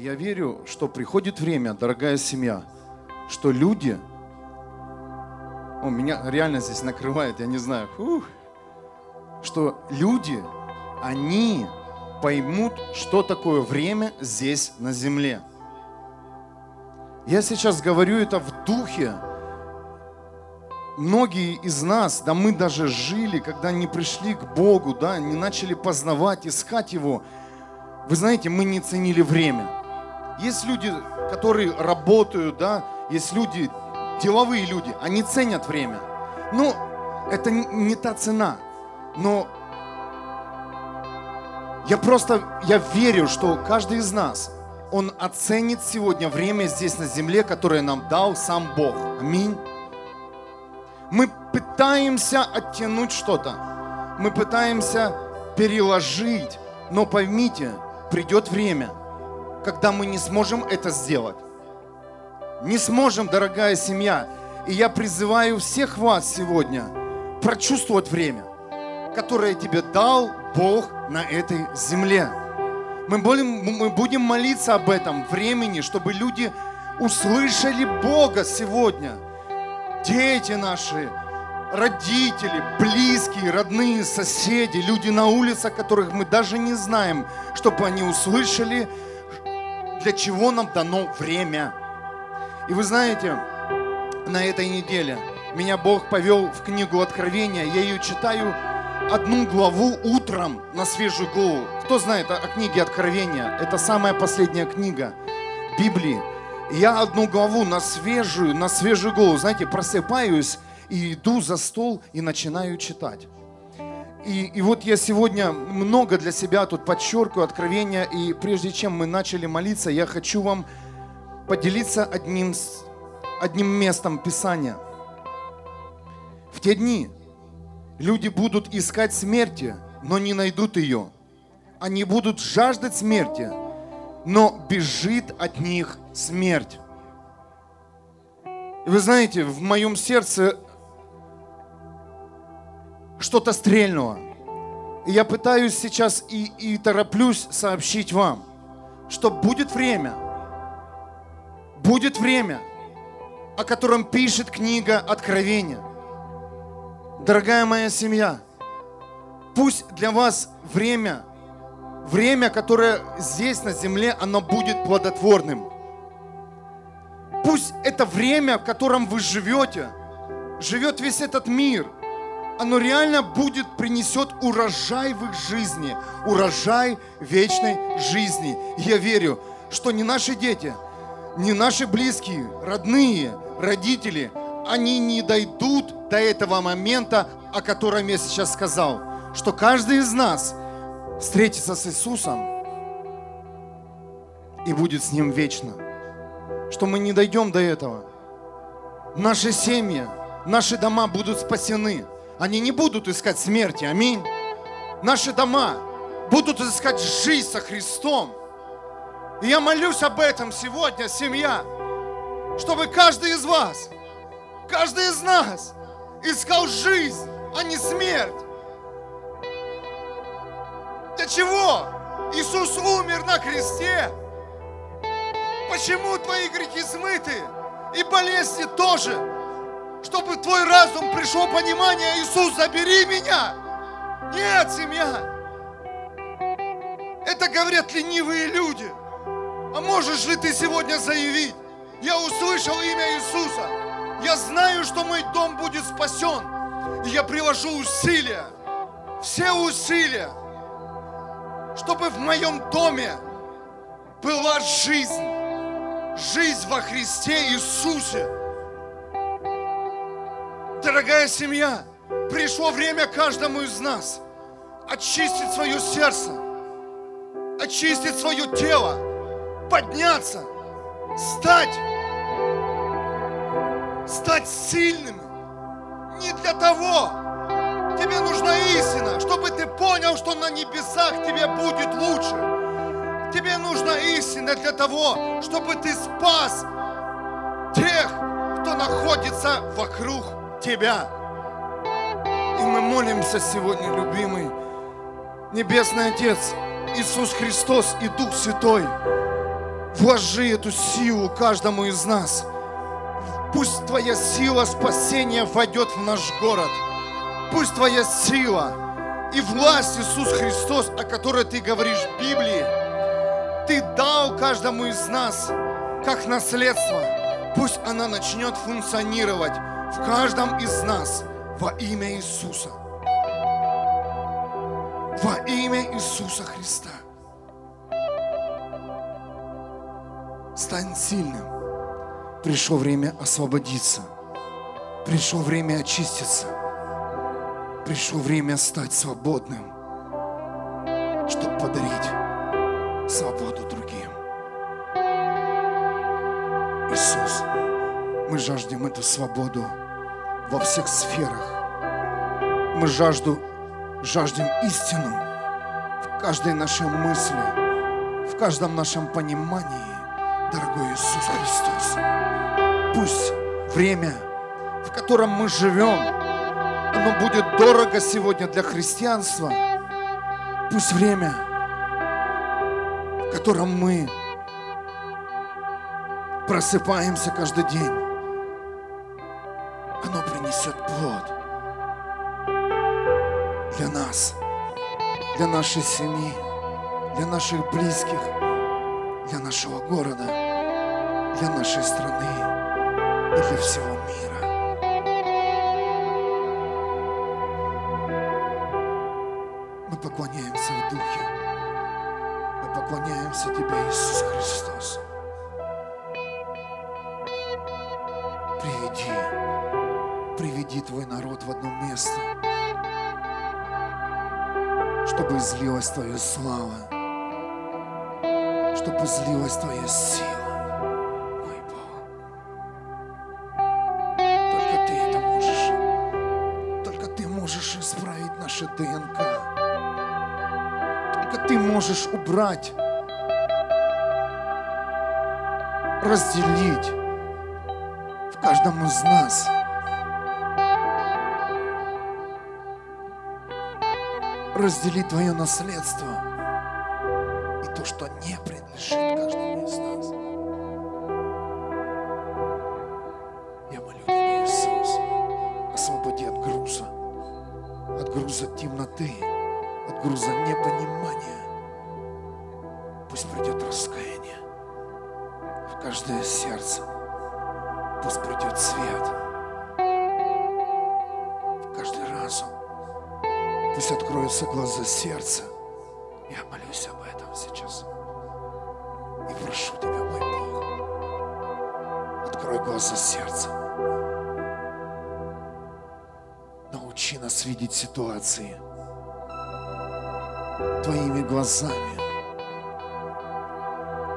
Я верю, что приходит время, дорогая семья, что люди, о, меня реально здесь накрывает, я не знаю, фух, что люди, они поймут, что такое время здесь на земле. Я сейчас говорю это в духе. Многие из нас, да мы даже жили, когда не пришли к Богу, да, не начали познавать, искать Его. Вы знаете, мы не ценили время. Есть люди, которые работают, да, есть люди, деловые люди, они ценят время. Но это не та цена. Но я просто, я верю, что каждый из нас, он оценит сегодня время здесь на земле, которое нам дал сам Бог. Аминь. Мы пытаемся оттянуть что-то. Мы пытаемся переложить. Но поймите, придет время, когда мы не сможем это сделать. Не сможем, дорогая семья. И я призываю всех вас сегодня прочувствовать время, которое тебе дал Бог на этой земле. Мы будем, мы будем молиться об этом времени, чтобы люди услышали Бога сегодня. Дети наши, родители, близкие, родные, соседи, люди на улицах, которых мы даже не знаем, чтобы они услышали, для чего нам дано время. И вы знаете, на этой неделе меня Бог повел в книгу Откровения. Я ее читаю одну главу утром на свежую голову. Кто знает о, книге Откровения? Это самая последняя книга Библии. Я одну главу на свежую, на свежую голову, знаете, просыпаюсь и иду за стол и начинаю читать. И, и вот я сегодня много для себя тут подчеркиваю откровения, и прежде чем мы начали молиться, я хочу вам поделиться одним, одним местом Писания. В те дни Люди будут искать смерти, но не найдут ее. Они будут жаждать смерти, но бежит от них смерть. Вы знаете, в моем сердце что-то стрельнуло. И я пытаюсь сейчас и, и тороплюсь сообщить вам, что будет время, будет время, о котором пишет книга Откровения. Дорогая моя семья, пусть для вас время, время, которое здесь на земле, оно будет плодотворным. Пусть это время, в котором вы живете, живет весь этот мир, оно реально будет, принесет урожай в их жизни, урожай вечной жизни. я верю, что не наши дети, не наши близкие, родные, родители, они не дойдут до этого момента, о котором я сейчас сказал, что каждый из нас встретится с Иисусом и будет с Ним вечно. Что мы не дойдем до этого. Наши семьи, наши дома будут спасены. Они не будут искать смерти. Аминь. Наши дома будут искать жизнь со Христом. И я молюсь об этом сегодня, семья, чтобы каждый из вас, каждый из нас искал жизнь, а не смерть. Для чего? Иисус умер на кресте. Почему твои грехи смыты? И болезни тоже. Чтобы в твой разум пришло понимание, Иисус, забери меня. Нет, семья. Это говорят ленивые люди. А можешь ли ты сегодня заявить, я услышал имя Иисуса, я знаю, что мой дом будет спасен. И я приложу усилия, все усилия, чтобы в моем доме была жизнь. Жизнь во Христе Иисусе. Дорогая семья, пришло время каждому из нас очистить свое сердце, очистить свое тело, подняться, стать стать сильным не для того. Тебе нужна истина, чтобы ты понял, что на небесах тебе будет лучше. Тебе нужна истина для того, чтобы ты спас тех, кто находится вокруг тебя. И мы молимся сегодня, любимый Небесный Отец, Иисус Христос и Дух Святой. Вложи эту силу каждому из нас. Пусть Твоя сила спасения войдет в наш город. Пусть Твоя сила и власть Иисус Христос, о которой Ты говоришь в Библии, Ты дал каждому из нас как наследство. Пусть она начнет функционировать в каждом из нас во имя Иисуса. Во имя Иисуса Христа. Стань сильным. Пришло время освободиться. Пришло время очиститься. Пришло время стать свободным, чтобы подарить свободу другим. Иисус, мы жаждем эту свободу во всех сферах. Мы жажду, жаждем истину в каждой нашей мысли, в каждом нашем понимании, дорогой Иисус Христос. Пусть время, в котором мы живем, оно будет дорого сегодня для христианства. Пусть время, в котором мы просыпаемся каждый день, для нашей семьи, для наших близких, для нашего города, для нашей страны и для всего мира. Мы поклоняемся в Духе. Мы поклоняемся Тебе, Иисус чтобы излилась Твоя сила, мой Бог. Только Ты это можешь. Только Ты можешь исправить наше ДНК. Только Ты можешь убрать, разделить в каждом из нас разделить Твое наследство в каждое сердце. Пусть придет свет в каждый разум. Пусть откроются глаза сердца. Я молюсь об этом сейчас. И прошу Тебя, мой Бог, открой глаза сердца. Научи нас видеть ситуации Твоими глазами.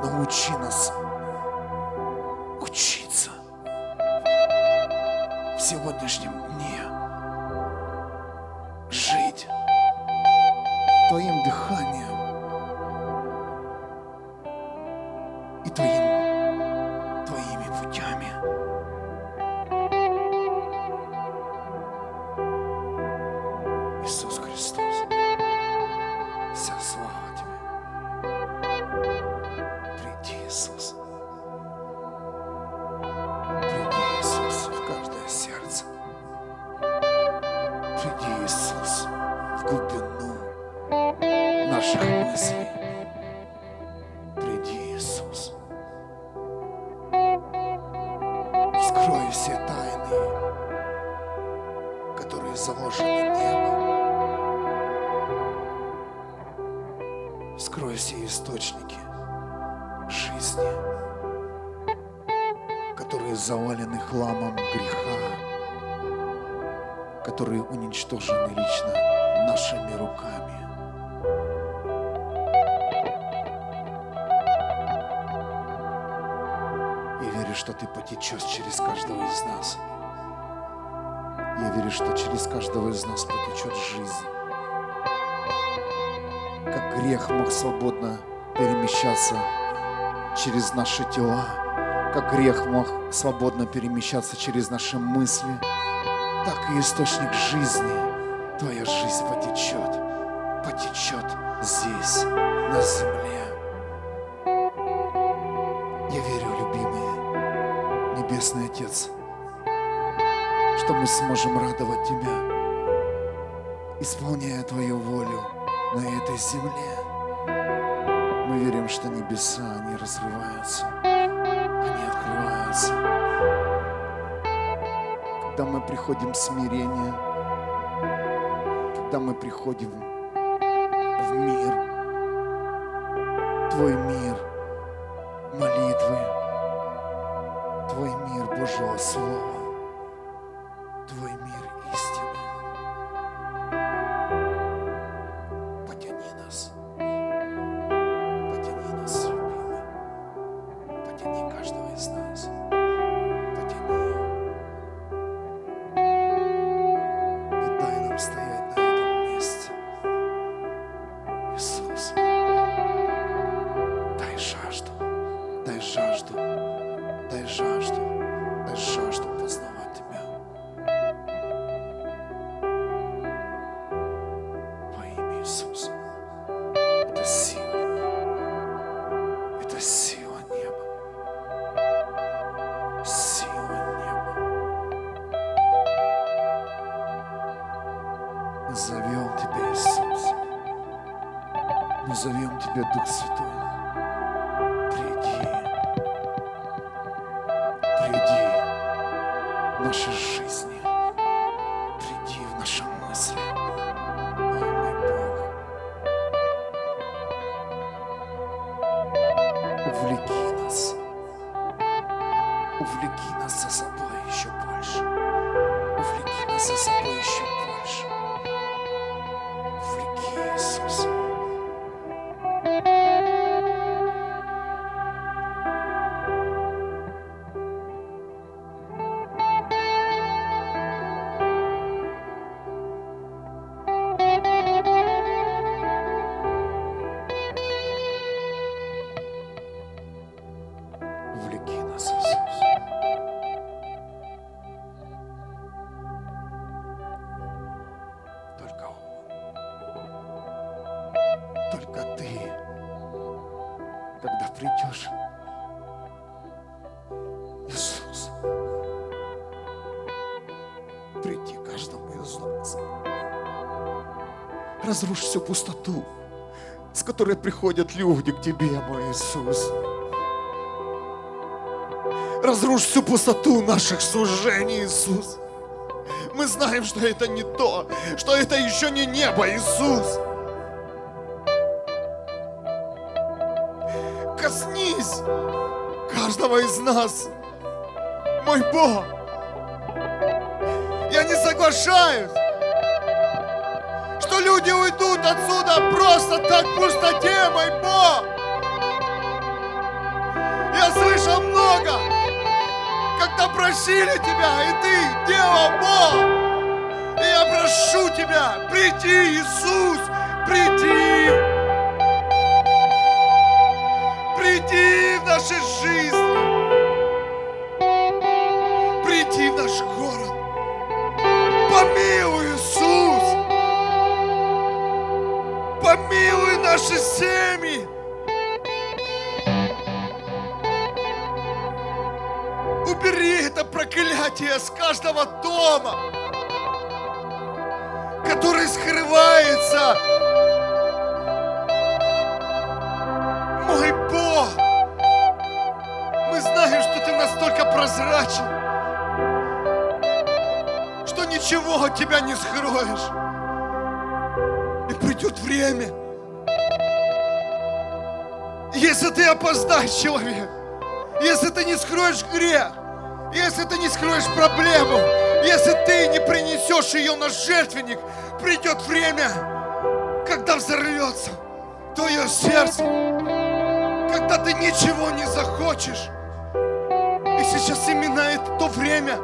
Научи нас сегодняшнем дне свободно перемещаться через наши тела, как грех мог свободно перемещаться через наши мысли, так и источник жизни, твоя жизнь потечет, потечет здесь, на земле. Небесный Отец, что мы сможем радовать Тебя, исполняя Твою волю на этой земле. Мы верим, что небеса, они разрываются, они открываются. Когда мы приходим в смирение, когда мы приходим в мир, Твой мир, молитвы, Твой мир Божьего Слова, Разрушь всю пустоту, с которой приходят люди к Тебе, мой Иисус. Разрушь всю пустоту наших служений, Иисус. Мы знаем, что это не то, что это еще не небо, Иисус. Коснись каждого из нас, мой Бог. Я не соглашаюсь, уйдут отсюда просто так в пустоте, мой Бог. Я слышал много, когда просили тебя, и ты делал Бог. И я прошу тебя, приди, Иисус, приди. Наши семьи. Убери это проклятие с каждого дома, который скрывается. Мой Бог, мы знаем, что ты настолько прозрачен, что ничего от тебя не скроешь. И придет время, если ты опоздаешь, человек, если ты не скроешь грех, если ты не скроешь проблему, если ты не принесешь ее на жертвенник, придет время, когда взорвется твое сердце, когда ты ничего не захочешь. И сейчас именно это то время,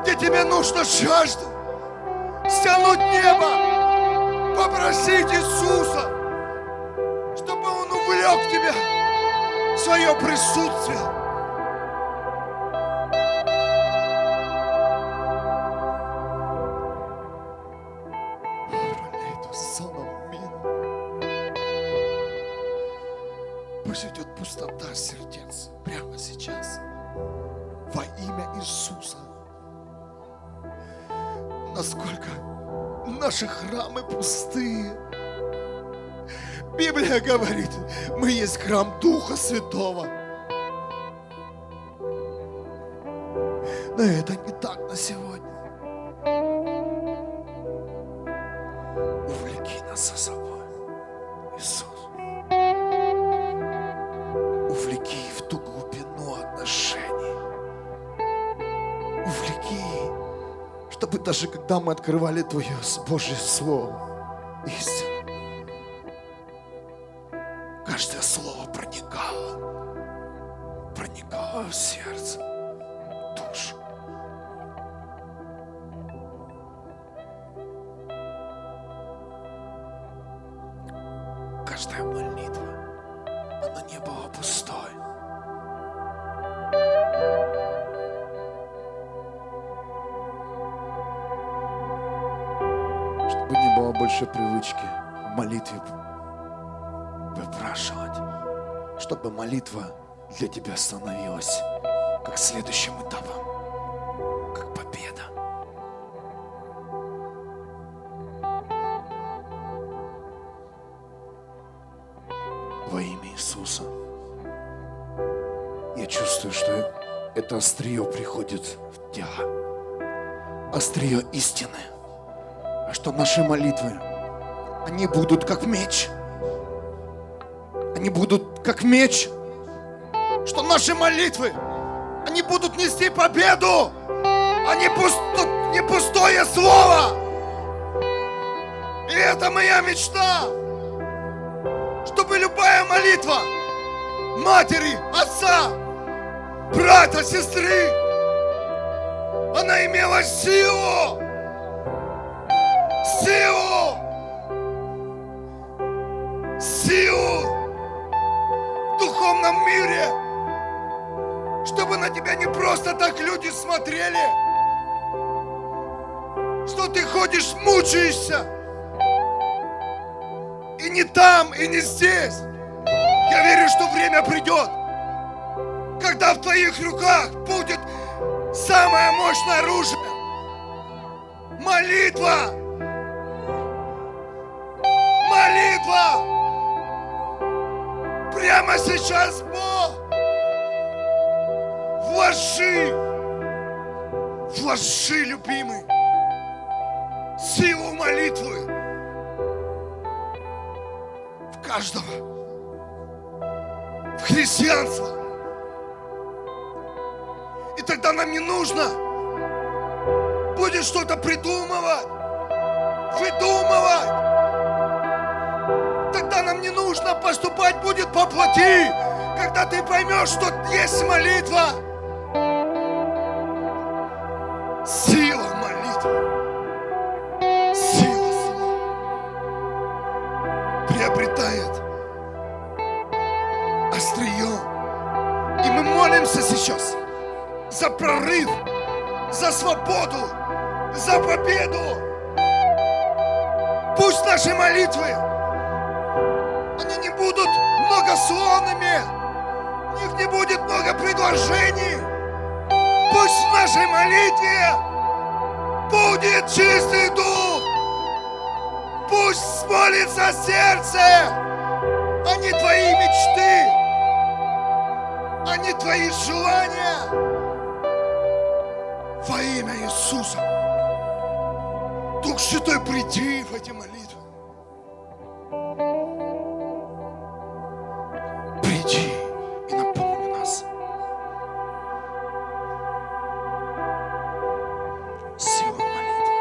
где тебе нужно жажда, стянуть небо, попросить Иисуса, увлек тебя в свое присутствие. Пусть идет пустота сердец прямо сейчас. во имя Иисуса. Насколько наши храмы пустые. Библия говорит, мы есть храм Духа Святого. Но это не так на сегодня. Увлеки нас за собой, Иисус. Увлеки в ту глубину отношений. Увлеки, чтобы даже когда мы открывали Твое Божье Слово, истину, время придет, когда в твоих руках будет самое мощное оружие. Молитва. Молитва. Прямо сейчас, Бог, вложи, вложи, любимый, силу молитвы в каждого, в христианство. И тогда нам не нужно будет что-то придумывать, выдумывать. Тогда нам не нужно поступать будет по плоти, когда ты поймешь, что есть молитва. За прорыв, за свободу, за победу. Пусть наши молитвы, они не будут многословными, у них не будет много предложений. Пусть в нашей молитве будет чистый дух. Пусть молится сердце, а не твои мечты, а не твои желания. Во имя Иисуса. Дух Святой, приди в эти молитвы. Приди и наполни нас. Сила молитвы.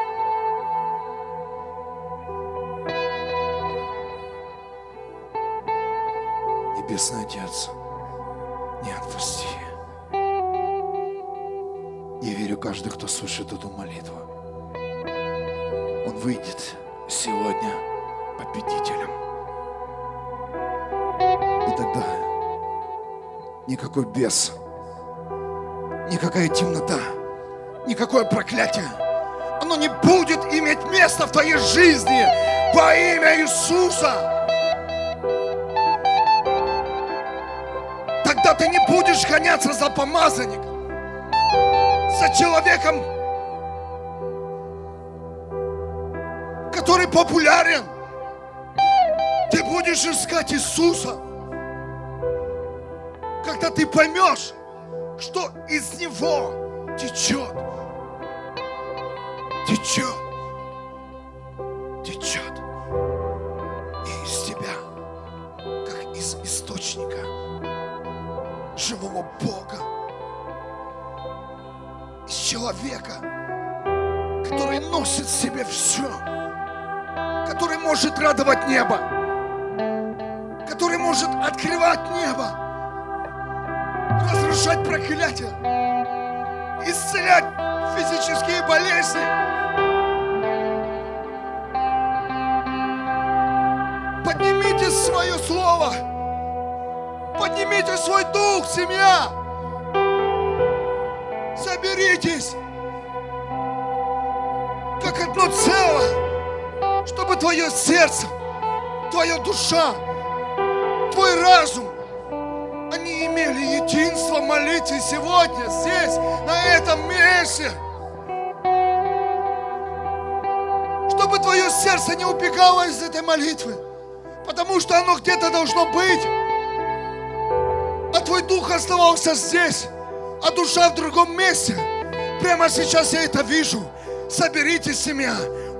Небесный Отец, не отпусти. Я верю, каждый, кто слышит эту молитву, он выйдет сегодня победителем. И тогда никакой бес, никакая темнота, никакое проклятие, оно не будет иметь места в твоей жизни во имя Иисуса. Тогда ты не будешь гоняться за помазанником. За человеком, который популярен. Ты будешь искать Иисуса, когда ты поймешь, что из Него течет, течет, радовать небо, который может открывать небо, разрушать проклятия, исцелять физические болезни. Поднимите свое слово, поднимите свой дух, семья. Твое сердце, твоя душа, твой разум, они имели единство молитвы сегодня, здесь, на этом месте. Чтобы твое сердце не убегало из этой молитвы, потому что оно где-то должно быть. А твой дух оставался здесь, а душа в другом месте. Прямо сейчас я это вижу. Соберитесь, семья.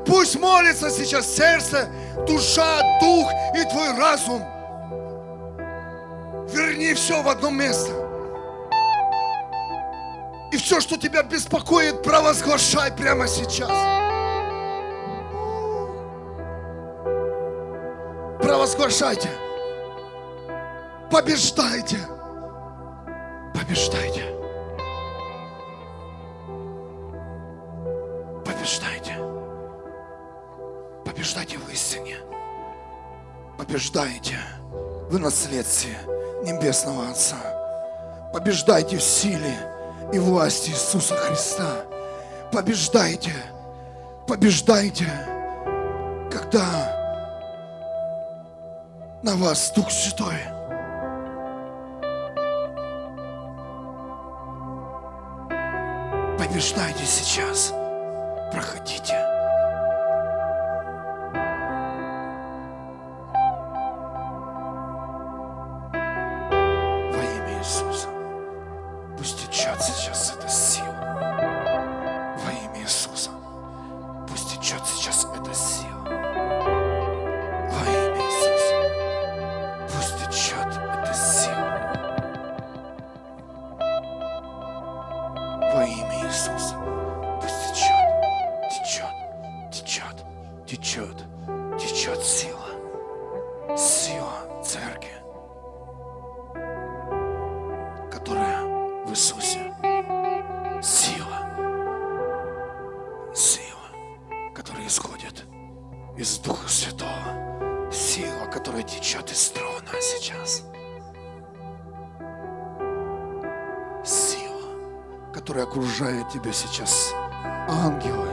Пусть молится сейчас сердце, душа, дух и твой разум. Верни все в одно место. И все, что тебя беспокоит, провозглашай прямо сейчас. Провозглашайте. Побеждайте. Побеждайте. Побеждайте в истине. Побеждайте в наследстве Небесного Отца. Побеждайте в силе и власти Иисуса Христа. Побеждайте, побеждайте, когда на вас Дух Святой. Побеждайте сейчас. Проходите. Из Духа Святого. Сила, которая течет из трона сейчас. Сила, которая окружает тебя сейчас. Ангелы,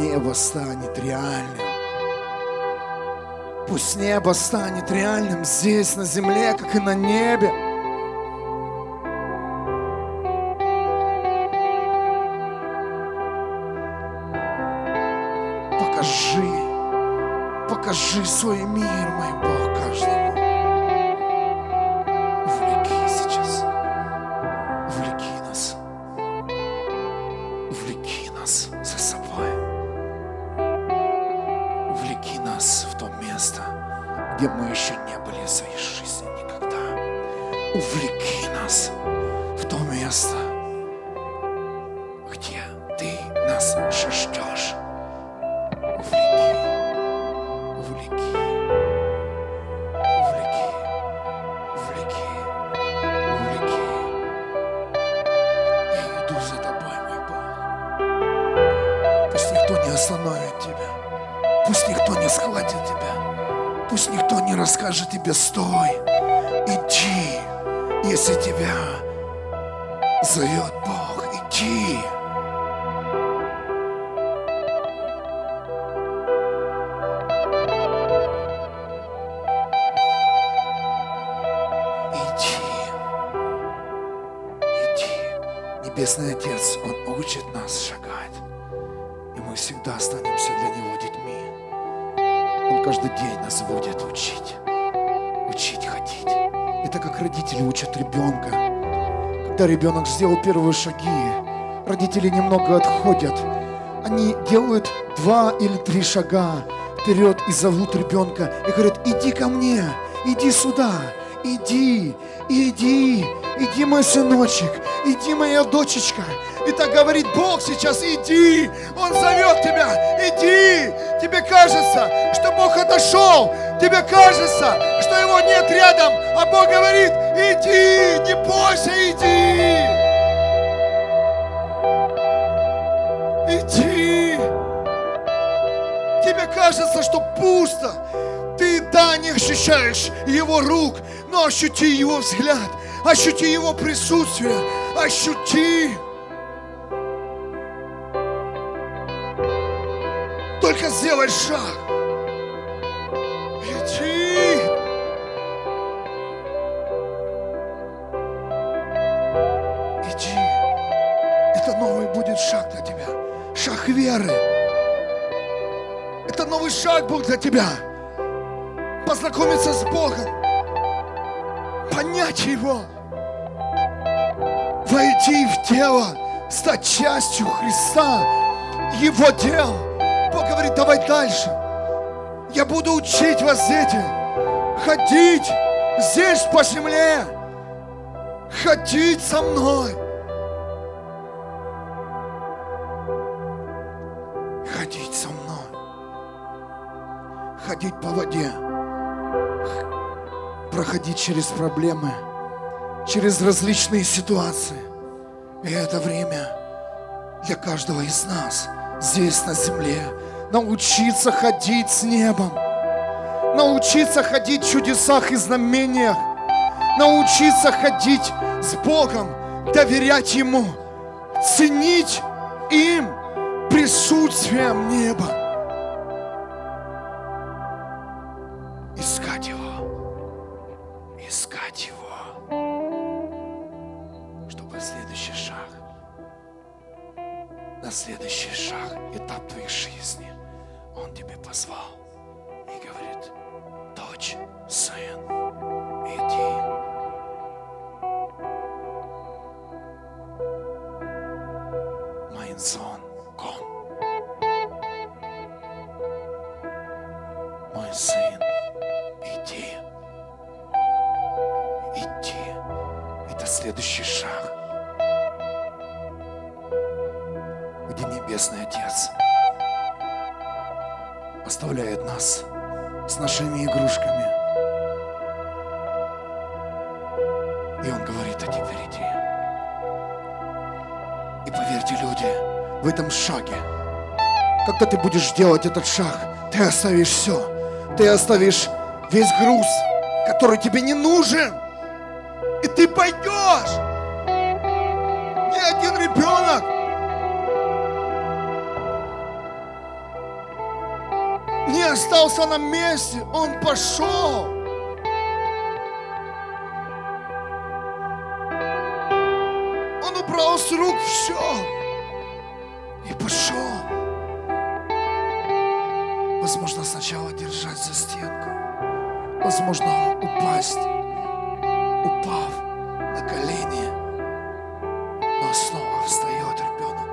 небо станет реальным. Пусть небо станет реальным здесь, на земле, как и на небе. Небесный Отец, Он учит нас шагать. И мы всегда останемся для Него детьми. Он каждый день нас будет учить. Учить ходить. Это как родители учат ребенка. Когда ребенок сделал первые шаги, родители немного отходят. Они делают два или три шага вперед и зовут ребенка и говорят, иди ко мне, иди сюда, иди, иди, иди, мой сыночек, иди, моя дочечка. И так говорит Бог сейчас, иди, Он зовет тебя, иди. Тебе кажется, что Бог отошел, тебе кажется, что Его нет рядом, а Бог говорит, иди, не бойся, иди. Иди. Тебе кажется, что пусто. Ты, да, не ощущаешь Его рук, но ощути Его взгляд, ощути Его присутствие, ощути. Только сделай шаг. Иди. Иди. Это новый будет шаг для тебя. Шаг веры. Это новый шаг был для тебя. Познакомиться с Богом. Понять Его войти в тело, стать частью Христа, Его дел. Бог говорит, давай дальше. Я буду учить вас, дети, ходить здесь по земле, ходить со мной. Ходить со мной. Ходить по воде. Проходить через проблемы через различные ситуации. И это время для каждого из нас. Здесь на земле. Научиться ходить с небом, научиться ходить в чудесах и знамениях, научиться ходить с Богом, доверять Ему, ценить им присутствием неба. Ты будешь делать этот шаг, ты оставишь все. Ты оставишь весь груз, который тебе не нужен. И ты пойдешь. Ни один ребенок не остался на месте. Он пошел. Возможно, упасть, упав на колени. Но снова встает ребенок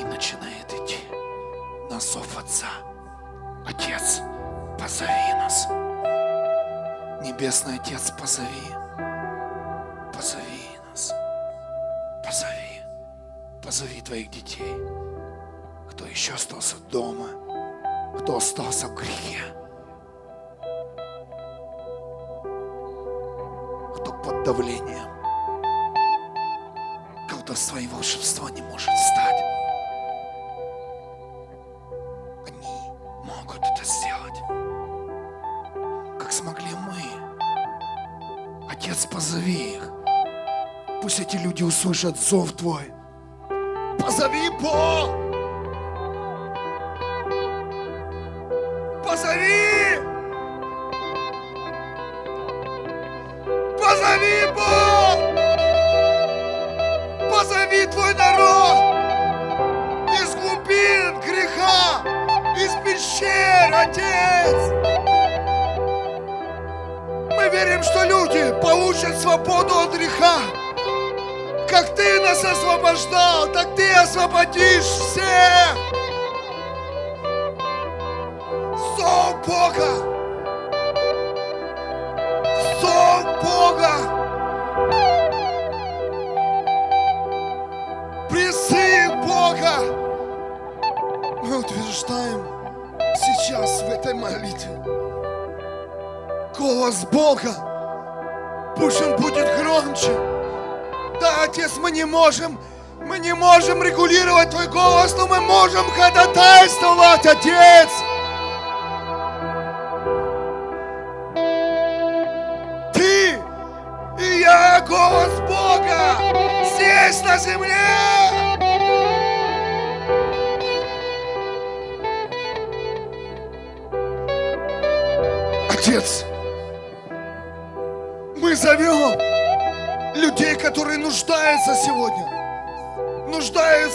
и начинает идти на зов Отца. Отец, позови нас. Небесный Отец, позови. Позови нас. Позови. Позови твоих детей кто еще остался дома, кто остался в грехе, давлением, кто своим волшебства не может встать. Они могут это сделать, как смогли мы Отец, позови их. Пусть эти люди услышат зов Твой. Он будет громче. Да, Отец, мы не можем, мы не можем регулировать Твой голос, но мы можем ходатайствовать, Отец.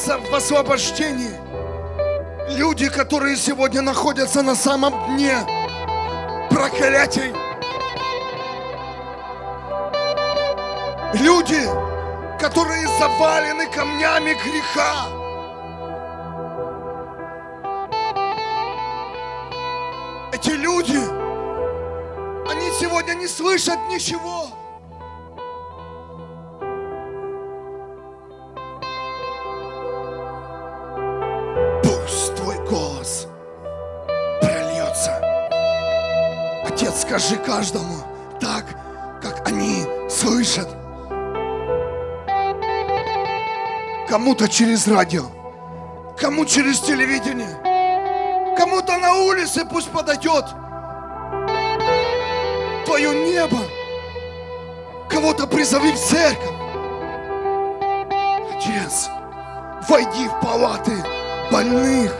Нуждаются в освобождении. Люди, которые сегодня находятся на самом дне проклятий. Люди, которые завалены камнями греха. Эти люди, они сегодня не слышат ничего. Скажи каждому так, как они слышат. Кому-то через радио, кому через телевидение, кому-то на улице пусть подойдет твое небо. Кого-то призови в церковь. Отец, войди в палаты больных,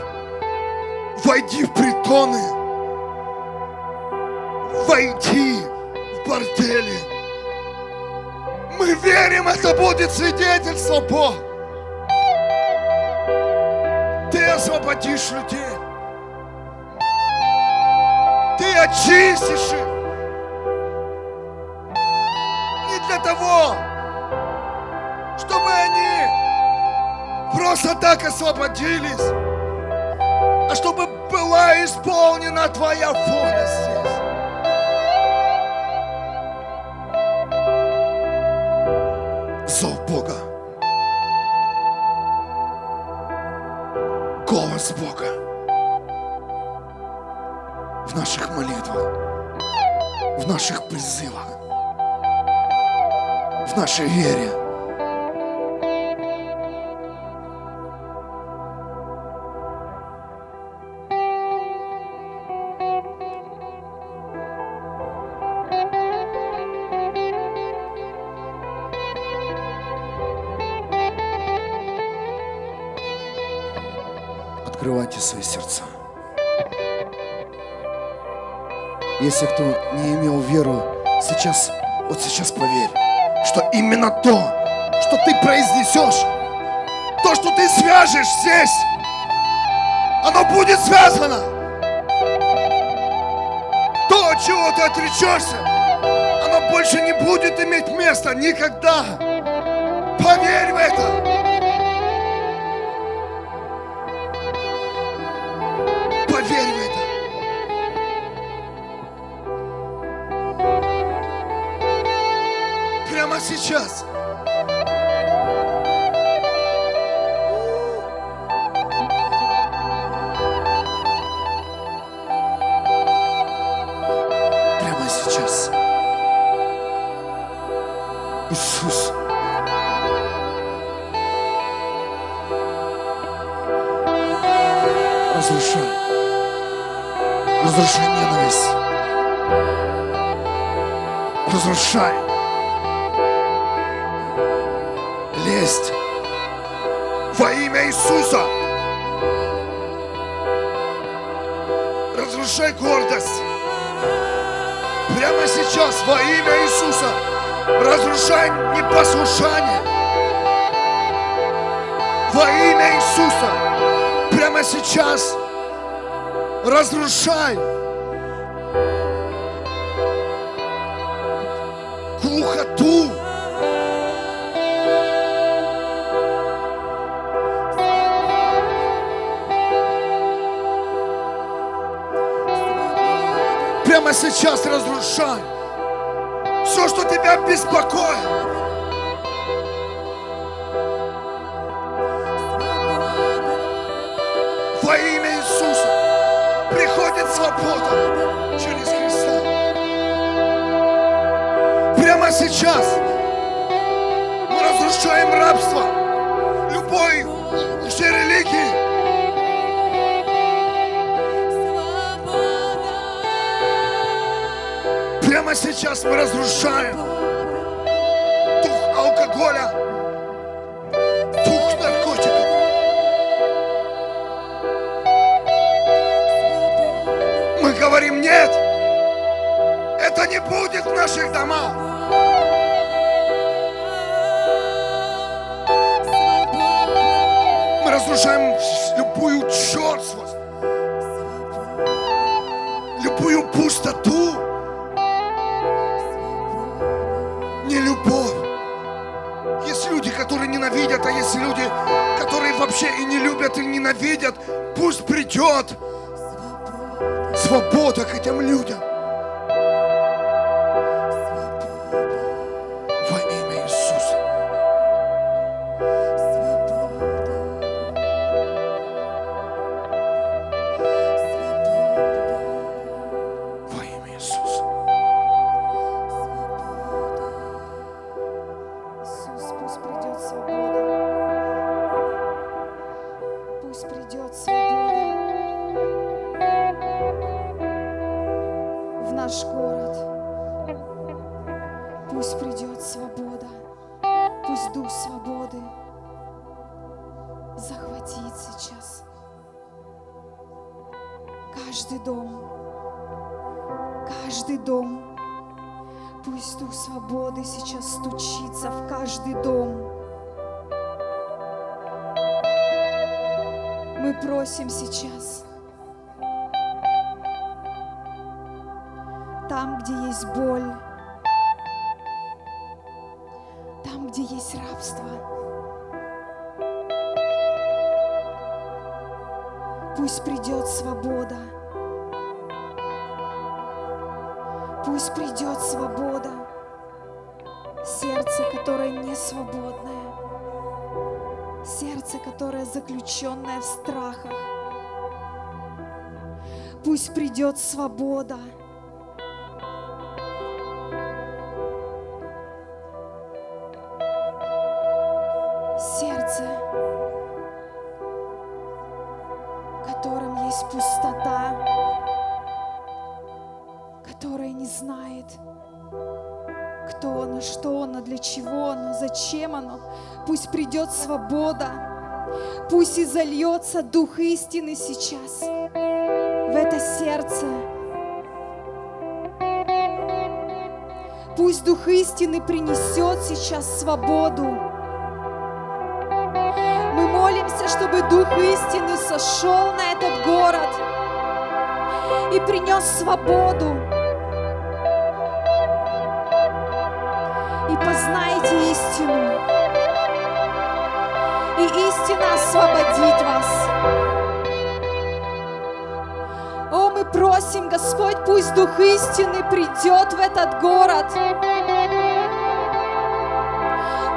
войди в притоны, войди в бордели. Мы верим, это будет свидетельство, Бог. Ты освободишь людей. Ты очистишь их. Не для того, чтобы они просто так освободились, а чтобы была исполнена Твоя воля Зов Бога. Голос Бога в наших молитвах, в наших призывах, в нашей вере. Если кто не имел веру, сейчас, вот сейчас поверь, что именно то, что ты произнесешь, то, что ты свяжешь здесь, оно будет связано. То, от чего ты отречешься, оно больше не будет иметь места никогда. Поверь в это. Сейчас. Прямо сейчас. Иисус. Разрушай. Разрушай ненависть. Разрушай есть. Во имя Иисуса. Разрушай гордость. Прямо сейчас во имя Иисуса. Разрушай непослушание. Во имя Иисуса. Прямо сейчас разрушай Прямо сейчас разрушай все, что тебя беспокоит. Во имя Иисуса приходит свобода через Христа. Прямо сейчас мы разрушаем рабство любой все религии. Прямо сейчас мы разрушаем дух алкоголя, дух наркотиков. Мы говорим нет, это не будет в наших домах. Вообще и не любят, и ненавидят. Пусть придет свобода к этим людям. Свобода. Сердце, в котором есть пустота, которое не знает, кто оно, что оно, для чего оно, зачем оно. Пусть придет свобода, пусть и зальется Дух истины сейчас в это сердце. Пусть Дух истины принесет сейчас свободу. Мы молимся, чтобы Дух истины сошел на этот город и принес свободу. И познайте истину. И истина освободит вас. Просим, Господь, пусть Дух истины придет в этот город.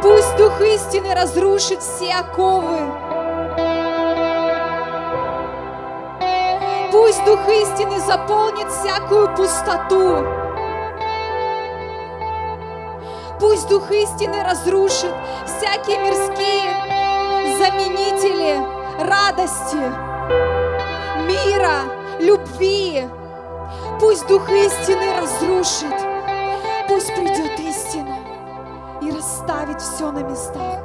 Пусть Дух истины разрушит все оковы. Пусть Дух истины заполнит всякую пустоту. Пусть Дух истины разрушит всякие мирские заменители радости, мира, любви. Пусть дух истины разрушит, пусть придет истина и расставит все на местах.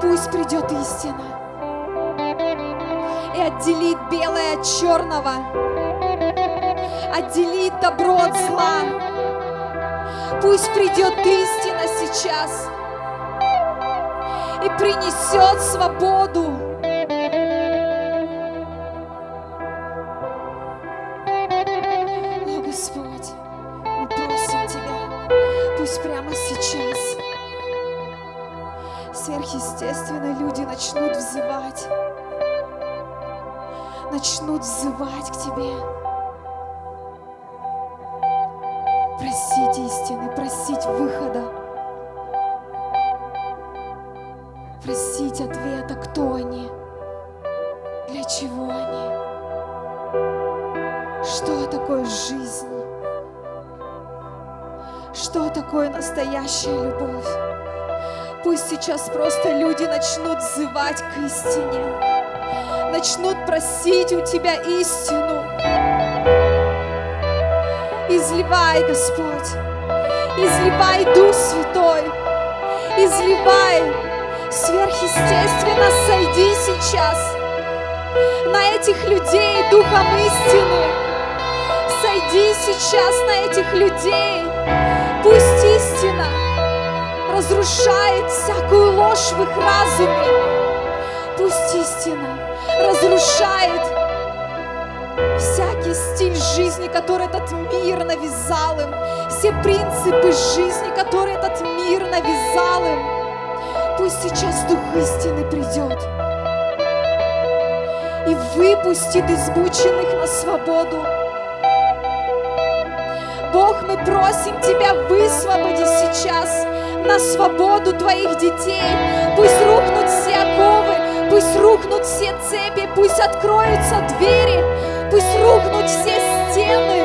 Пусть придет истина и отделит белое от черного, отделит добро от зла. Пусть придет истина сейчас и принесет свободу. Просить истины, просить выхода, просить ответа, кто они, для чего они, что такое жизнь, что такое настоящая любовь. Пусть сейчас просто люди начнут взывать к истине, начнут просить у Тебя истину. Изливай, Господь, изливай Дух Святой, изливай, сверхъестественно сойди сейчас на этих людей Духом истины. Сойди сейчас на этих людей. Пусть истина разрушает всякую ложь в их разуме. Пусть истина разрушает стиль жизни, который этот мир навязал им, все принципы жизни, которые этот мир навязал им. Пусть сейчас Дух истины придет и выпустит измученных на свободу. Бог, мы просим Тебя, высвободи сейчас на свободу Твоих детей. Пусть рухнут все оковы, пусть рухнут все цепи, пусть откроются двери, пусть рухнут все стены.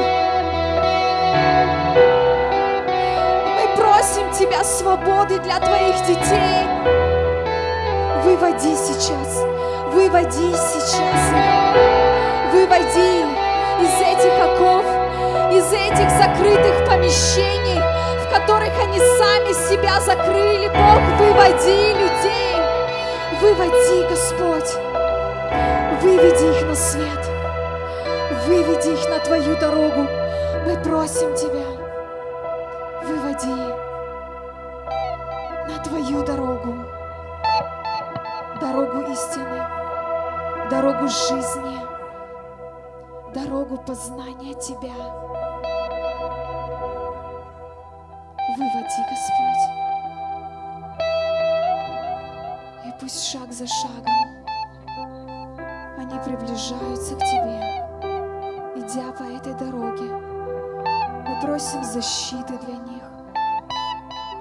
Мы просим Тебя свободы для Твоих детей. Выводи сейчас, выводи сейчас. Выводи из этих оков, из этих закрытых помещений, в которых они сами себя закрыли. Бог, выводи людей, выводи, Господь, выведи их на свет, выведи их на Твою дорогу. Мы просим Тебя, выводи на Твою дорогу, дорогу истины, дорогу жизни, дорогу познания Тебя. Выводи, Господь. И пусть шаг за шагом они приближаются к Тебе, идя по этой дороге. Мы просим защиты для них.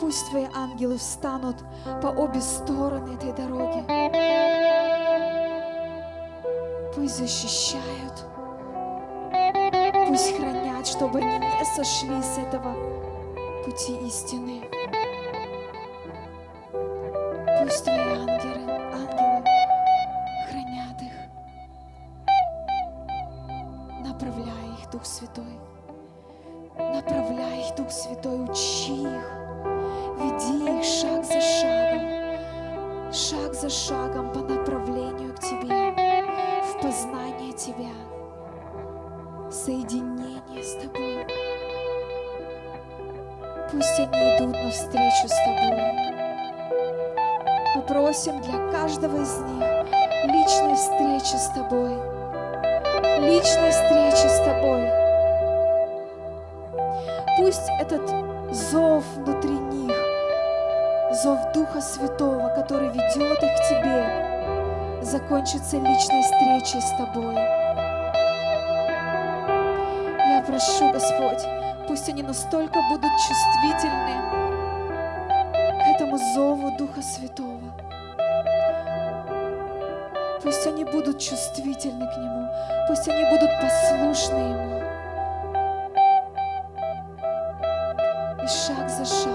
Пусть Твои ангелы встанут по обе стороны этой дороги. Пусть защищают, пусть хранят, чтобы они не сошли с этого пути истины. Пусть они будут чувствительны к Нему, пусть они будут послушны Ему. И шаг за шагом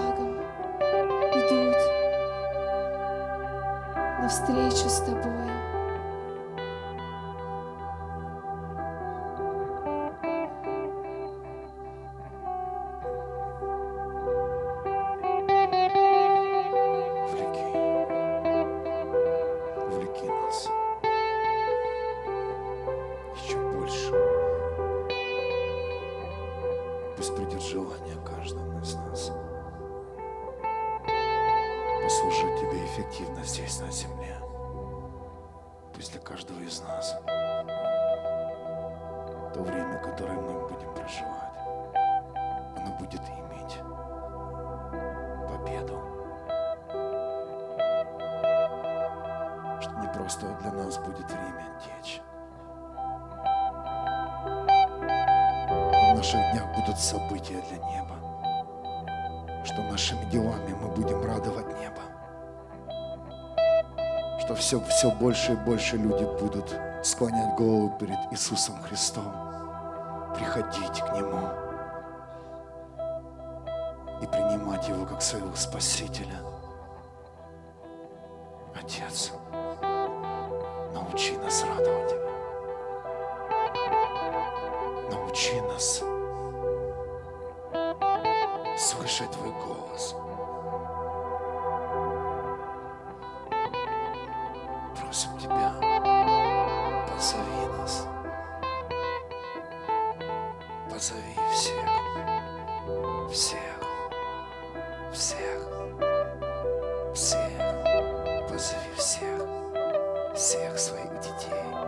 больше люди будут склонять голову перед Иисусом Христом, приходить к Нему и принимать Его как своего Спасителя. Всех своих детей.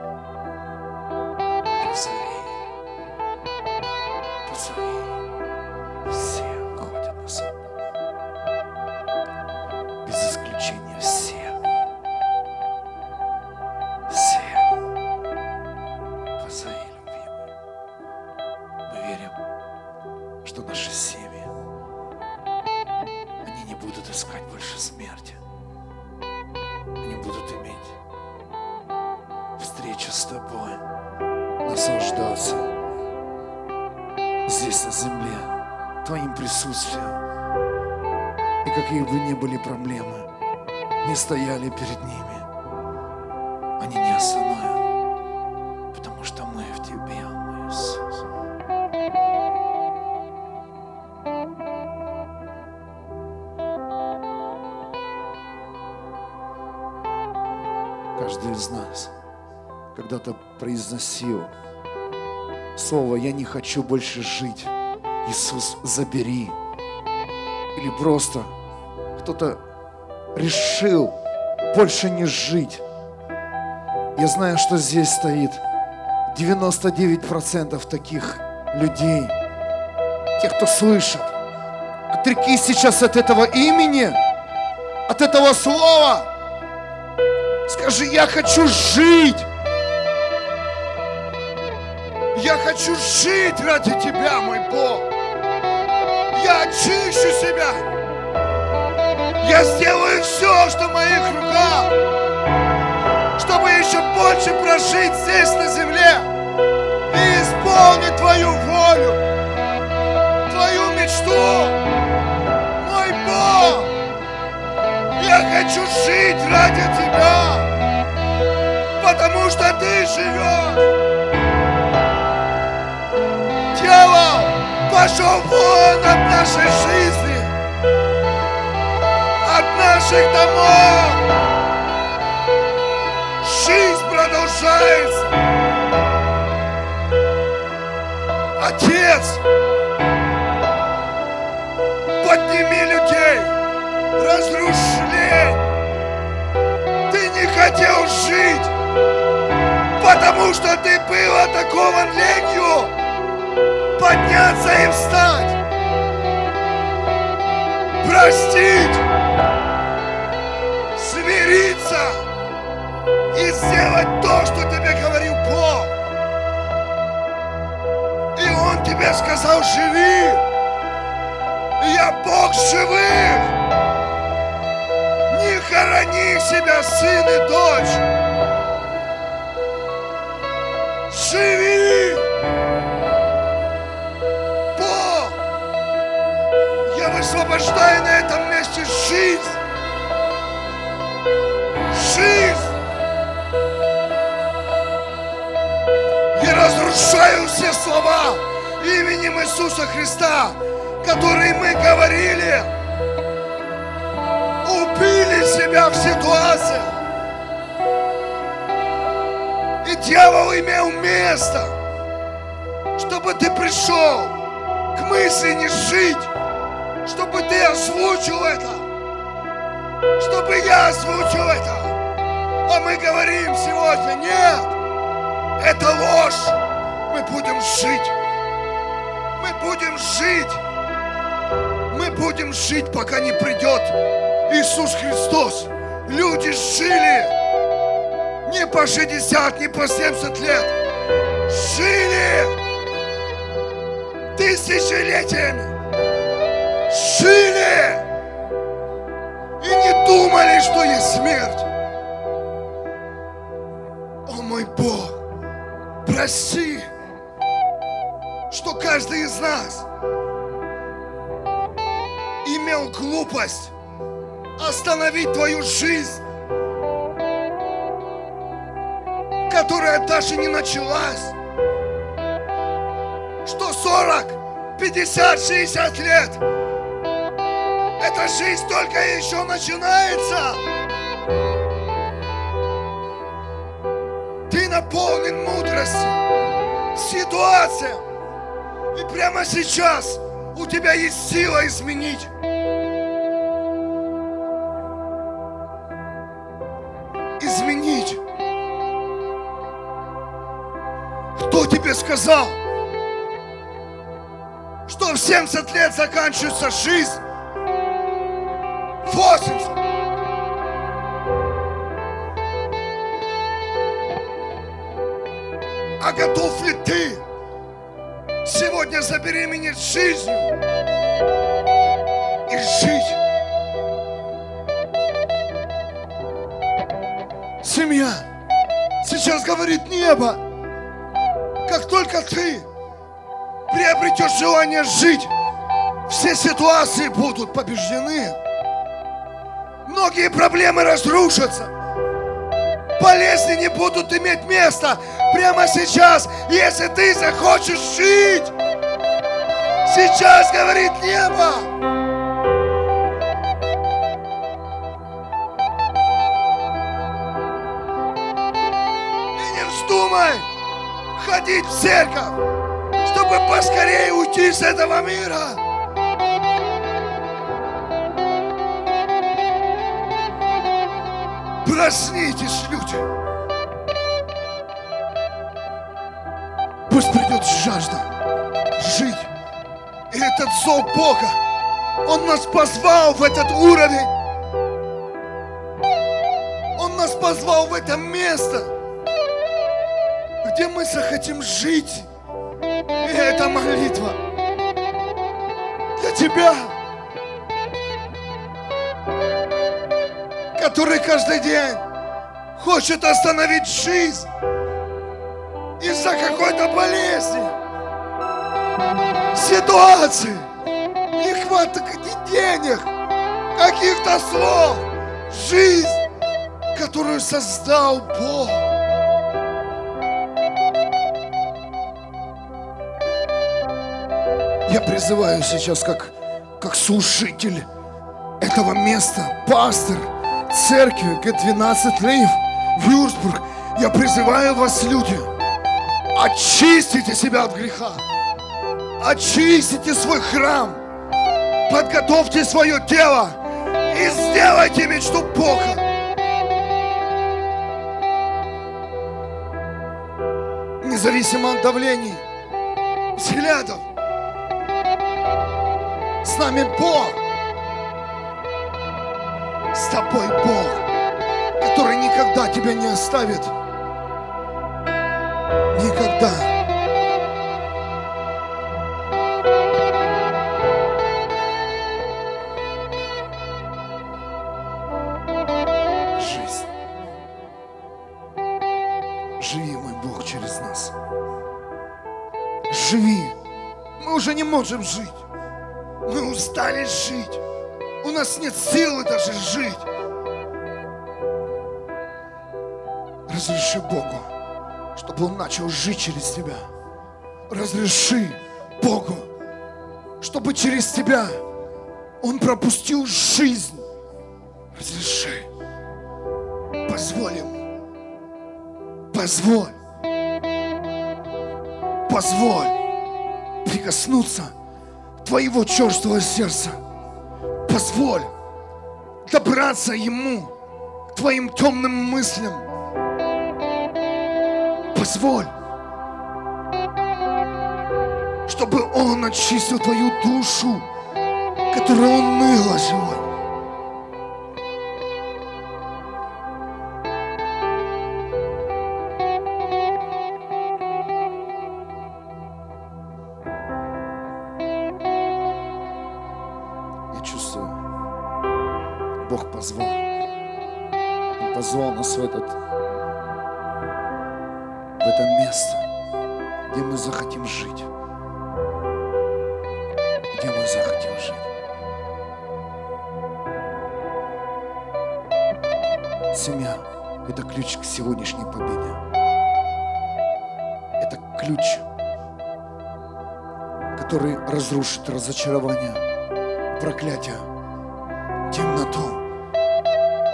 Каждый из нас когда-то произносил слово «Я не хочу больше жить». Иисус, забери. Или просто кто-то решил больше не жить. Я знаю, что здесь стоит 99% таких людей, тех, кто слышит. Отрекись сейчас от этого имени, от этого слова. Скажи, я хочу жить. Я хочу жить ради Тебя, мой Бог. Я очищу себя. Я сделаю все, что в моих руках, чтобы еще больше прожить здесь на земле и исполнить Твою волю, Твою мечту. Мой Бог, я хочу жить ради Тебя, потому что Ты живешь. Дьявол пошел вон от нашей жизни, от наших домов. Жизнь продолжается. Отец, подними людей, разруши Ты не хотел жить, потому что ты был атакован ленью подняться и встать, простить, смириться и сделать то, что тебе говорил Бог. И Он тебе сказал, живи. Я Бог живых. Не хорони себя, сын и дочь. Живи. Бог, я высвобождаю на этом месте жизнь. Жизнь. Я разрушаю все слова именем Иисуса Христа, которые мы говорили. Убили себя в ситуациях. И дьявол имел место, чтобы ты пришел к мысли не жить, чтобы ты озвучил это, чтобы я озвучил это. А мы говорим сегодня, нет, это ложь. Мы будем жить. Мы будем жить. Мы будем жить, пока не придет Иисус Христос. Люди жили не по 60, не по 70 лет. Жили тысячелетиями. Жили и не думали, что есть смерть. О мой Бог, прости, что каждый из нас имел глупость остановить твою жизнь, которая даже не началась. Что 40, 50, 60 лет эта жизнь только еще начинается. Ты наполнен мудростью, ситуацией. И прямо сейчас у тебя есть сила изменить. Тебе сказал, что в 70 лет заканчивается жизнь? 80. А готов ли ты сегодня забеременеть жизнью и жить? Семья. Сейчас говорит небо. Как только ты приобретешь желание жить, все ситуации будут побеждены. Многие проблемы разрушатся. Болезни не будут иметь места прямо сейчас, если ты захочешь жить. Сейчас говорит небо. И не вздумай ходить в церковь, чтобы поскорее уйти с этого мира. Проснитесь, люди. Пусть придет жажда жить. И этот зов Бога, Он нас позвал в этот уровень. Он нас позвал в это место, где мы захотим жить. И это молитва для тебя. который каждый день хочет остановить жизнь из-за какой-то болезни, ситуации, нехваток денег, каких-то слов, жизнь, которую создал Бог. Я призываю сейчас как, как слушатель этого места, пастор, церкви Г-12 Лейв, Вюрсбург, я призываю вас, люди, очистите себя от греха, очистите свой храм, подготовьте свое тело и сделайте мечту Бога. Независимо от давлений, взглядов, с нами Бог с тобой Бог, который никогда тебя не оставит. Никогда. Жизнь. Живи, мой Бог, через нас. Живи. Мы уже не можем жить. Мы устали жить. У нас нет силы даже жить. Разреши Богу, чтобы Он начал жить через тебя. Разреши Богу, чтобы через тебя Он пропустил жизнь. Разреши. Позволь. Позволь. позволь прикоснуться твоего черствого сердца. Позволь добраться ему, к твоим темным мыслям. Позволь, чтобы он очистил твою душу, которую он ныла сегодня. Разочарование, проклятие, темноту,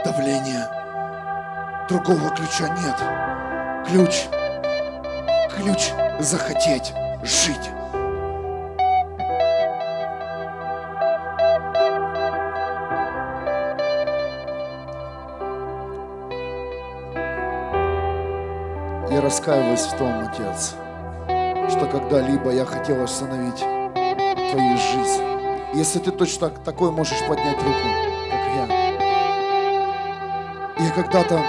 давление – Другого ключа нет. Ключ. Ключ захотеть жить. Я раскаиваюсь в том, Отец, что когда-либо я хотел остановить твою жизнь. Если ты точно такой можешь поднять руку, как я. Я когда-то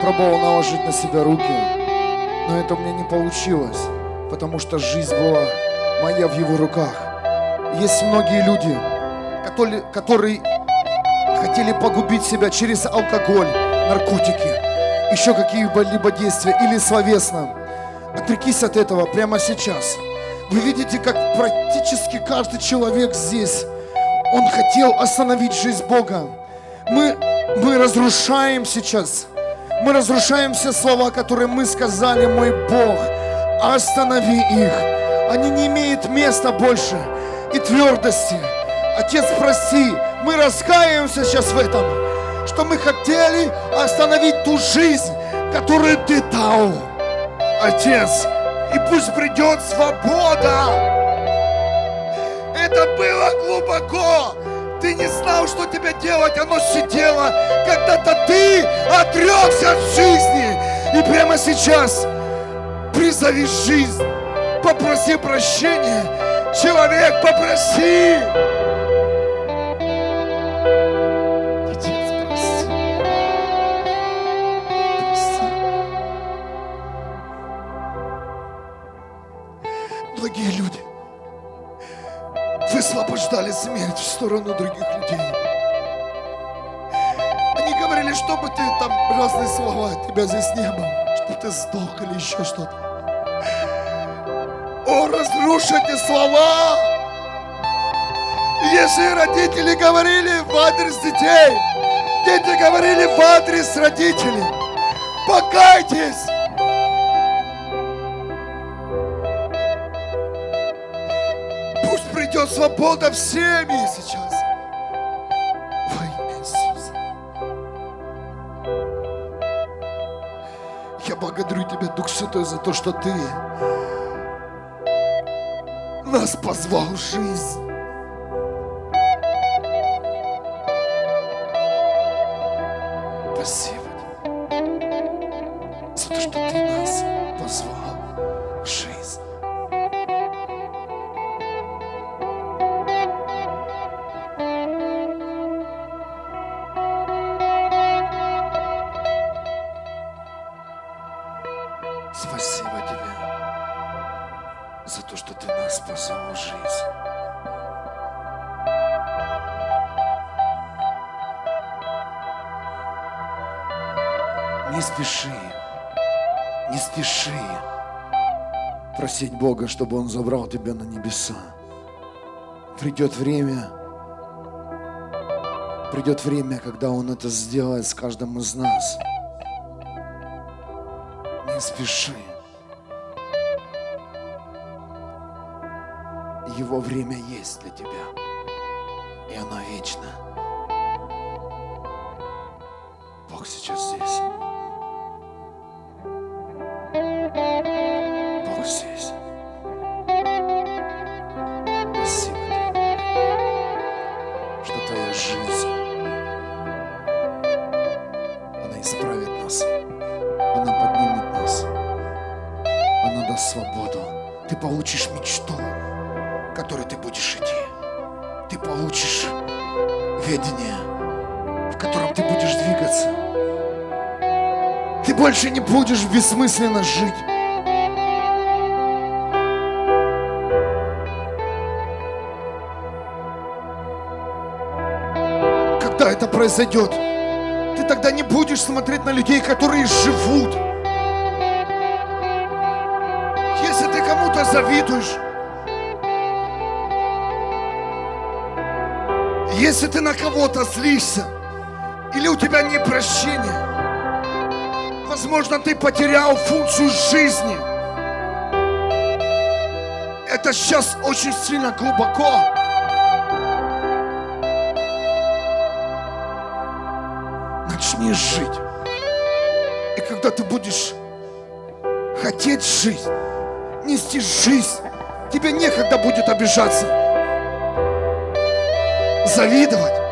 пробовал наложить на себя руки, но это у меня не получилось, потому что жизнь была моя в его руках. Есть многие люди, которые, которые хотели погубить себя через алкоголь, наркотики, еще какие-либо действия или словесно. Отрекись от этого прямо сейчас. Вы видите, как практически каждый человек здесь, он хотел остановить жизнь Бога. Мы, мы разрушаем сейчас мы разрушаем все слова, которые мы сказали, мой Бог. Останови их. Они не имеют места больше и твердости. Отец, прости, мы раскаиваемся сейчас в этом, что мы хотели остановить ту жизнь, которую Ты дал. Отец, и пусть придет свобода. Это было глубоко, ты не знал, что тебе делать, оно сидело. Когда-то ты отрекся от жизни. И прямо сейчас призови жизнь. Попроси прощения. Человек, попроси. Отец, Многие люди высвобождали смерть в сторону других людей. Они говорили, чтобы ты там разные слова, тебя здесь не было, что ты сдох или еще что-то. О, разрушите слова! Если родители говорили в адрес детей, дети говорили в адрес родителей, покайтесь! Придет свобода в семьи сейчас. Во имя Иисуса. Я благодарю Тебя, Дух Святой, за то, что Ты нас позвал в жизнь. Бога, чтобы Он забрал тебя на небеса. Придет время, придет время, когда Он это сделает с каждым из нас. Не спеши. Его время есть для тебя, и оно вечно. Бог сейчас здесь. здесь. Больше не будешь бессмысленно жить. Когда это произойдет, ты тогда не будешь смотреть на людей, которые живут. Если ты кому-то завидуешь, если ты на кого-то злишься, или у тебя не прощение, возможно, ты потерял функцию жизни. Это сейчас очень сильно глубоко. Начни жить. И когда ты будешь хотеть жить, нести жизнь, тебе некогда будет обижаться, завидовать.